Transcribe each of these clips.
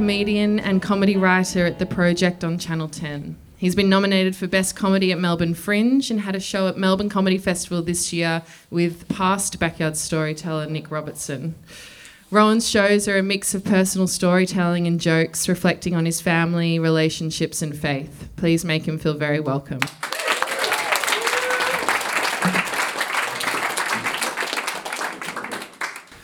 comedian and comedy writer at The Project on Channel 10. He's been nominated for Best Comedy at Melbourne Fringe and had a show at Melbourne Comedy Festival this year with past backyard storyteller Nick Robertson. Rowan's shows are a mix of personal storytelling and jokes reflecting on his family, relationships, and faith. Please make him feel very welcome.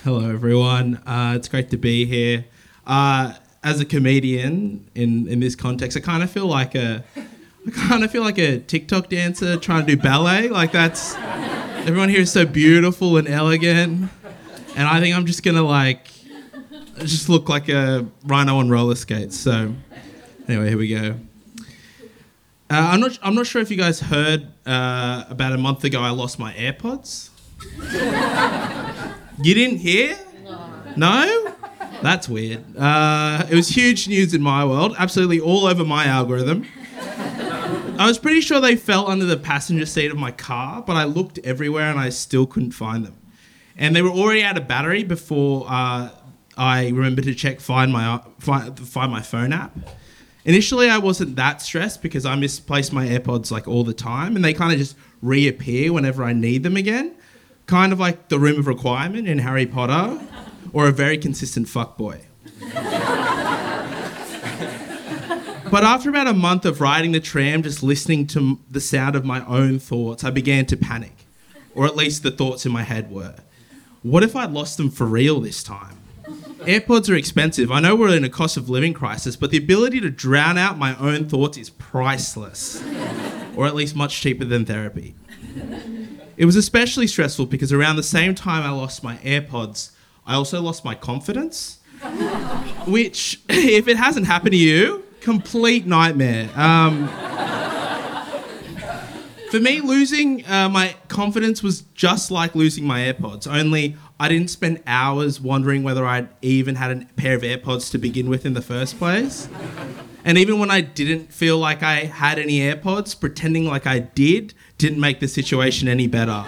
Hello, everyone. Uh, it's great to be here. Uh, as a comedian in, in this context, I kind of feel like a I kind of feel like a TikTok dancer trying to do ballet. Like that's everyone here is so beautiful and elegant, and I think I'm just gonna like just look like a rhino on roller skates. So anyway, here we go. Uh, I'm not I'm not sure if you guys heard uh, about a month ago I lost my AirPods. You didn't hear? No? That's weird. Uh, it was huge news in my world, absolutely all over my algorithm. I was pretty sure they fell under the passenger seat of my car, but I looked everywhere and I still couldn't find them. And they were already out of battery before uh, I remembered to check Find My find, find My Phone app. Initially, I wasn't that stressed because I misplace my AirPods like all the time, and they kind of just reappear whenever I need them again kind of like the room of requirement in Harry Potter, or a very consistent fuckboy. but after about a month of riding the tram, just listening to the sound of my own thoughts, I began to panic, or at least the thoughts in my head were. What if I'd lost them for real this time? AirPods are expensive. I know we're in a cost of living crisis, but the ability to drown out my own thoughts is priceless, or at least much cheaper than therapy. It was especially stressful because around the same time I lost my AirPods, I also lost my confidence. which, if it hasn't happened to you, complete nightmare. Um, for me, losing uh, my confidence was just like losing my AirPods, only I didn't spend hours wondering whether I'd even had a pair of AirPods to begin with in the first place. And even when I didn't feel like I had any AirPods, pretending like I did didn't make the situation any better.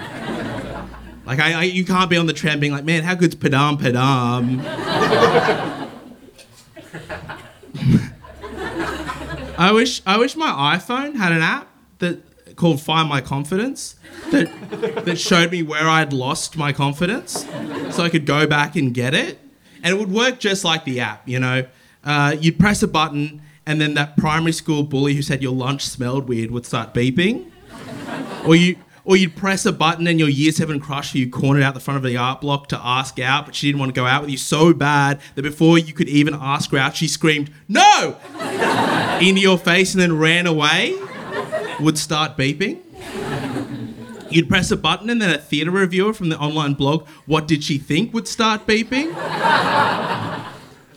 Like I, I you can't be on the tram being like, man, how good's Padam Padam? I wish I wish my iPhone had an app that called Find My Confidence that that showed me where I'd lost my confidence, so I could go back and get it, and it would work just like the app. You know, uh, you'd press a button and then that primary school bully who said your lunch smelled weird would start beeping. or you or you'd press a button and your year seven crush who you cornered out the front of the art block to ask out, but she didn't want to go out with you so bad that before you could even ask her out, she screamed, No! into your face and then ran away, would start beeping. You'd press a button and then a theatre reviewer from the online blog, What Did She Think, would start beeping.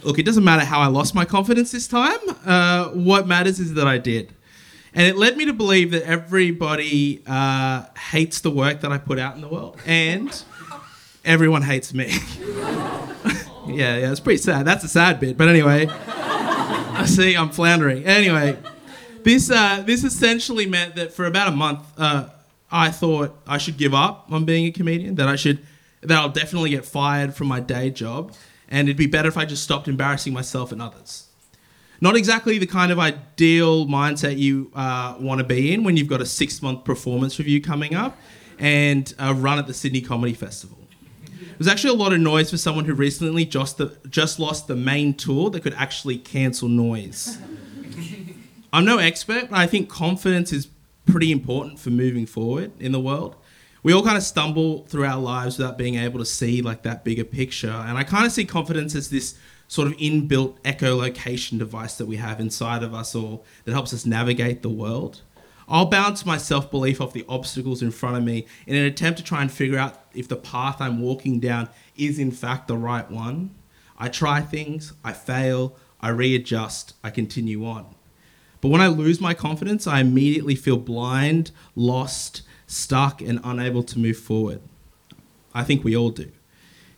Look, it doesn't matter how I lost my confidence this time. Uh, what matters is that I did. And it led me to believe that everybody uh, hates the work that I put out in the world. And everyone hates me. yeah, yeah, it's pretty sad. That's a sad bit. But anyway, I see I'm floundering. Anyway, this, uh, this essentially meant that for about a month, uh, I thought I should give up on being a comedian, that I should, that I'll definitely get fired from my day job and it'd be better if I just stopped embarrassing myself and others. Not exactly the kind of ideal mindset you uh, want to be in when you've got a six month performance review coming up and a run at the Sydney Comedy Festival. It was actually a lot of noise for someone who recently just, the, just lost the main tour that could actually cancel noise. I'm no expert, but I think confidence is pretty important for moving forward in the world we all kind of stumble through our lives without being able to see like that bigger picture. And I kind of see confidence as this sort of inbuilt echolocation device that we have inside of us all that helps us navigate the world. I'll bounce my self belief off the obstacles in front of me in an attempt to try and figure out if the path I'm walking down is in fact the right one. I try things, I fail, I readjust, I continue on. But when I lose my confidence, I immediately feel blind, lost, stuck and unable to move forward. I think we all do.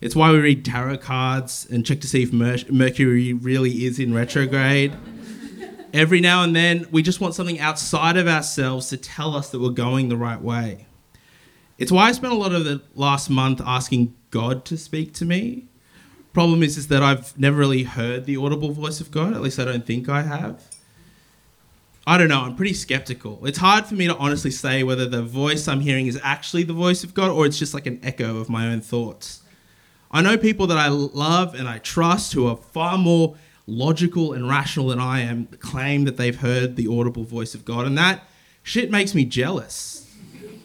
It's why we read tarot cards and check to see if Mer- Mercury really is in retrograde. Every now and then, we just want something outside of ourselves to tell us that we're going the right way. It's why I spent a lot of the last month asking God to speak to me, Problem is, is that I've never really heard the audible voice of God. At least I don't think I have. I don't know. I'm pretty skeptical. It's hard for me to honestly say whether the voice I'm hearing is actually the voice of God or it's just like an echo of my own thoughts. I know people that I love and I trust who are far more logical and rational than I am claim that they've heard the audible voice of God, and that shit makes me jealous.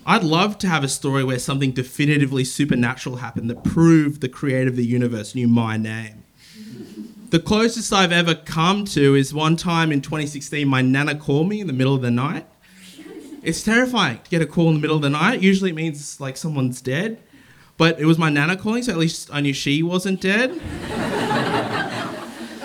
I'd love to have a story where something definitively supernatural happened that proved the creator of the universe knew my name. The closest I've ever come to is one time in 2016, my nana called me in the middle of the night. It's terrifying to get a call in the middle of the night. Usually it means like someone's dead, but it was my nana calling, so at least I knew she wasn't dead.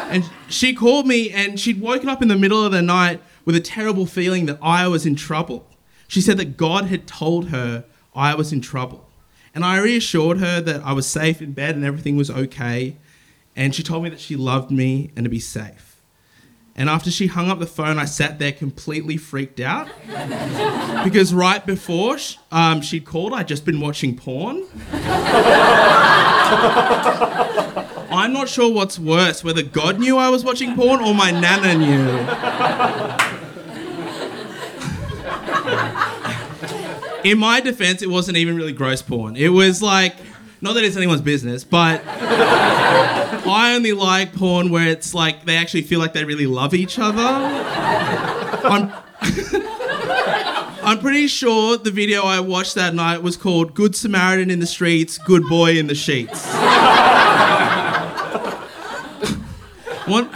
and she called me and she'd woken up in the middle of the night with a terrible feeling that I was in trouble. She said that God had told her I was in trouble. And I reassured her that I was safe in bed and everything was okay. And she told me that she loved me and to be safe. And after she hung up the phone, I sat there completely freaked out because right before um, she'd called, I'd just been watching porn. I'm not sure what's worse, whether God knew I was watching porn or my nana knew. in my defense, it wasn't even really gross porn. It was like, not that it's anyone's business, but I only like porn where it's like they actually feel like they really love each other. I'm, I'm pretty sure the video I watched that night was called Good Samaritan in the Streets, Good Boy in the Sheets. One,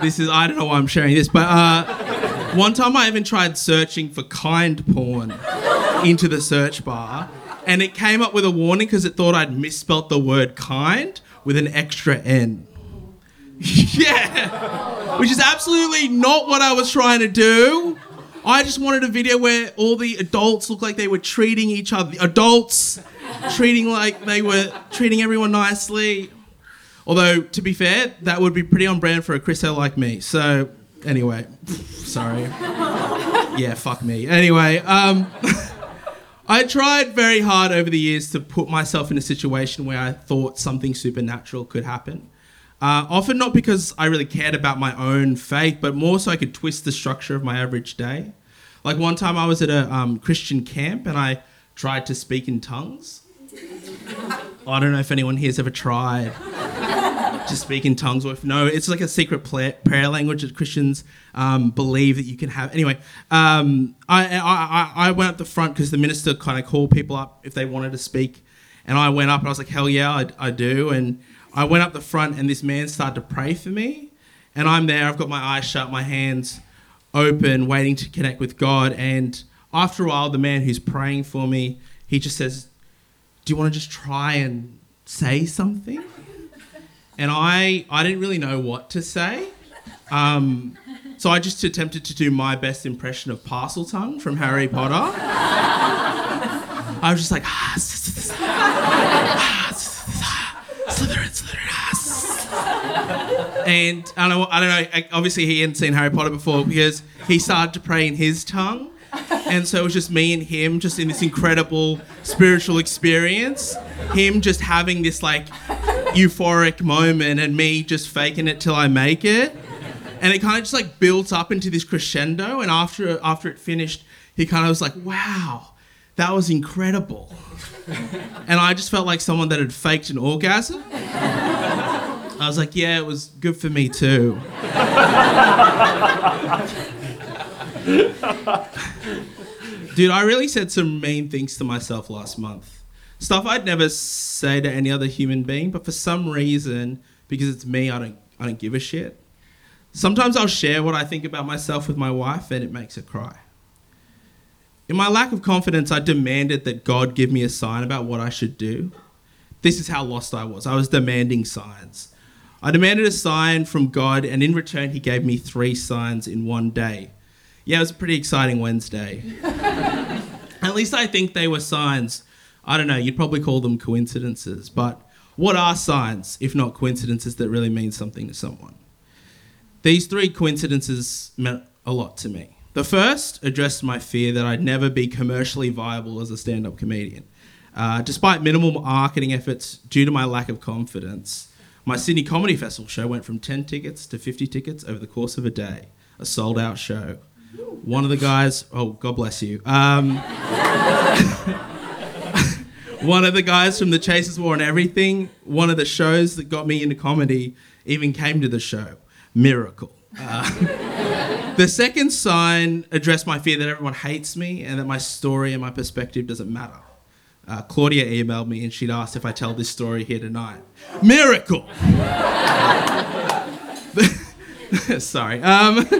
this is, I don't know why I'm sharing this, but uh, one time I even tried searching for kind porn into the search bar, and it came up with a warning because it thought I'd misspelt the word kind with an extra N. yeah, which is absolutely not what I was trying to do. I just wanted a video where all the adults looked like they were treating each other. The adults treating like they were treating everyone nicely. Although, to be fair, that would be pretty on brand for a Chris Chriso like me. So Anyway, sorry. Yeah, fuck me. Anyway, um, I tried very hard over the years to put myself in a situation where I thought something supernatural could happen. Uh, often not because I really cared about my own faith, but more so I could twist the structure of my average day. Like one time I was at a um, Christian camp and I tried to speak in tongues. I don't know if anyone here's ever tried to speak in tongues, or if no, it's like a secret prayer language that Christians um, believe that you can have. Anyway, um, I, I, I went up the front because the minister kind of called people up if they wanted to speak, and I went up and I was like, hell yeah, I, I do. And I went up the front, and this man started to pray for me, and I'm there. I've got my eyes shut, my hands open, waiting to connect with God. And after a while, the man who's praying for me, he just says, "Do you want to just try and say something?" And I I didn't really know what to say. Um, so I just attempted to do my best impression of Parseltongue from Harry Potter. I was just like, ah, Slytherin, Slytherin, and I don't know, I don't know. Obviously, he hadn't seen Harry Potter before because he started to pray in his tongue, and so it was just me and him, just in this incredible spiritual experience. Him just having this like euphoric moment and me just faking it till I make it. And it kind of just like built up into this crescendo. And after after it finished, he kind of was like, "Wow, that was incredible." and I just felt like someone that had faked an orgasm. I was like, "Yeah, it was good for me too." Dude, I really said some mean things to myself last month stuff I'd never say to any other human being, but for some reason, because it's me, I don't I don't give a shit. Sometimes I'll share what I think about myself with my wife and it makes her cry. In my lack of confidence, I demanded that God give me a sign about what I should do. This is how lost I was. I was demanding signs. I demanded a sign from God, and in return, He gave me three signs in one day. Yeah, it was a pretty exciting Wednesday. At least I think they were signs I don't know, you'd probably call them coincidences, but what are signs, if not coincidences, that really mean something to someone? These three coincidences meant a lot to me. The first addressed my fear that I'd never be commercially viable as a stand up comedian. Uh, despite minimal marketing efforts due to my lack of confidence, my Sydney Comedy Festival show went from 10 tickets to 50 tickets over the course of a day, a sold out show. One of the guys, oh, God bless you. Um, one of the guys from The Chaser's War on Everything, one of the shows that got me into comedy, even came to the show. Miracle. Uh, the second sign addressed my fear that everyone hates me and that my story and my perspective doesn't matter. Uh, Claudia emailed me and she'd asked if I tell this story here tonight. Miracle! Sorry. Um,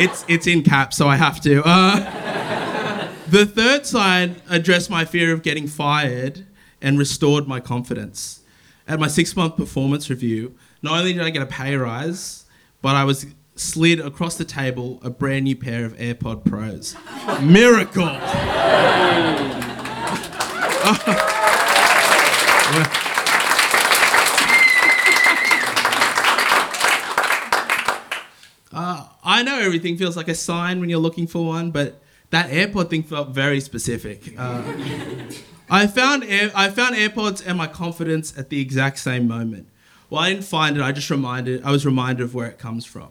it's, it's in caps, so I have to. Uh, the third sign addressed my fear of getting fired and restored my confidence. At my six month performance review, not only did I get a pay rise, but I was slid across the table a brand new pair of AirPod Pros. Miracle! Uh, I know everything feels like a sign when you're looking for one, but that AirPod thing felt very specific. Uh, I found Air, I found AirPods and my confidence at the exact same moment. Well, I didn't find it. I just reminded. I was reminded of where it comes from.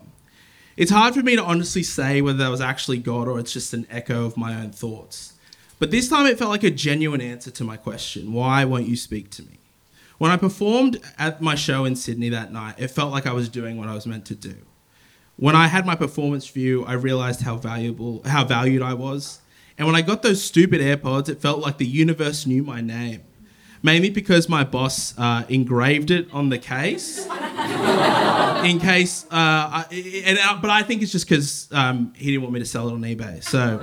It's hard for me to honestly say whether that was actually God or it's just an echo of my own thoughts. But this time it felt like a genuine answer to my question why won't you speak to me? When I performed at my show in Sydney that night, it felt like I was doing what I was meant to do. When I had my performance view, I realized how valuable, how valued I was. And when I got those stupid AirPods, it felt like the universe knew my name. Mainly because my boss uh, engraved it on the case. in case, uh, I, and, uh, but I think it's just because um, he didn't want me to sell it on eBay. So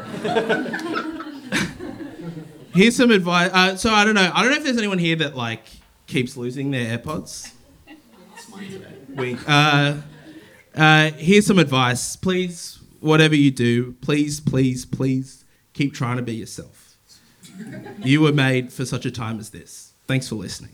here's some advice. Uh, so I don't know. I don't know if there's anyone here that like keeps losing their AirPods. Wink. Uh, uh, here's some advice. Please, whatever you do, please, please, please keep trying to be yourself. You were made for such a time as this. Thanks for listening.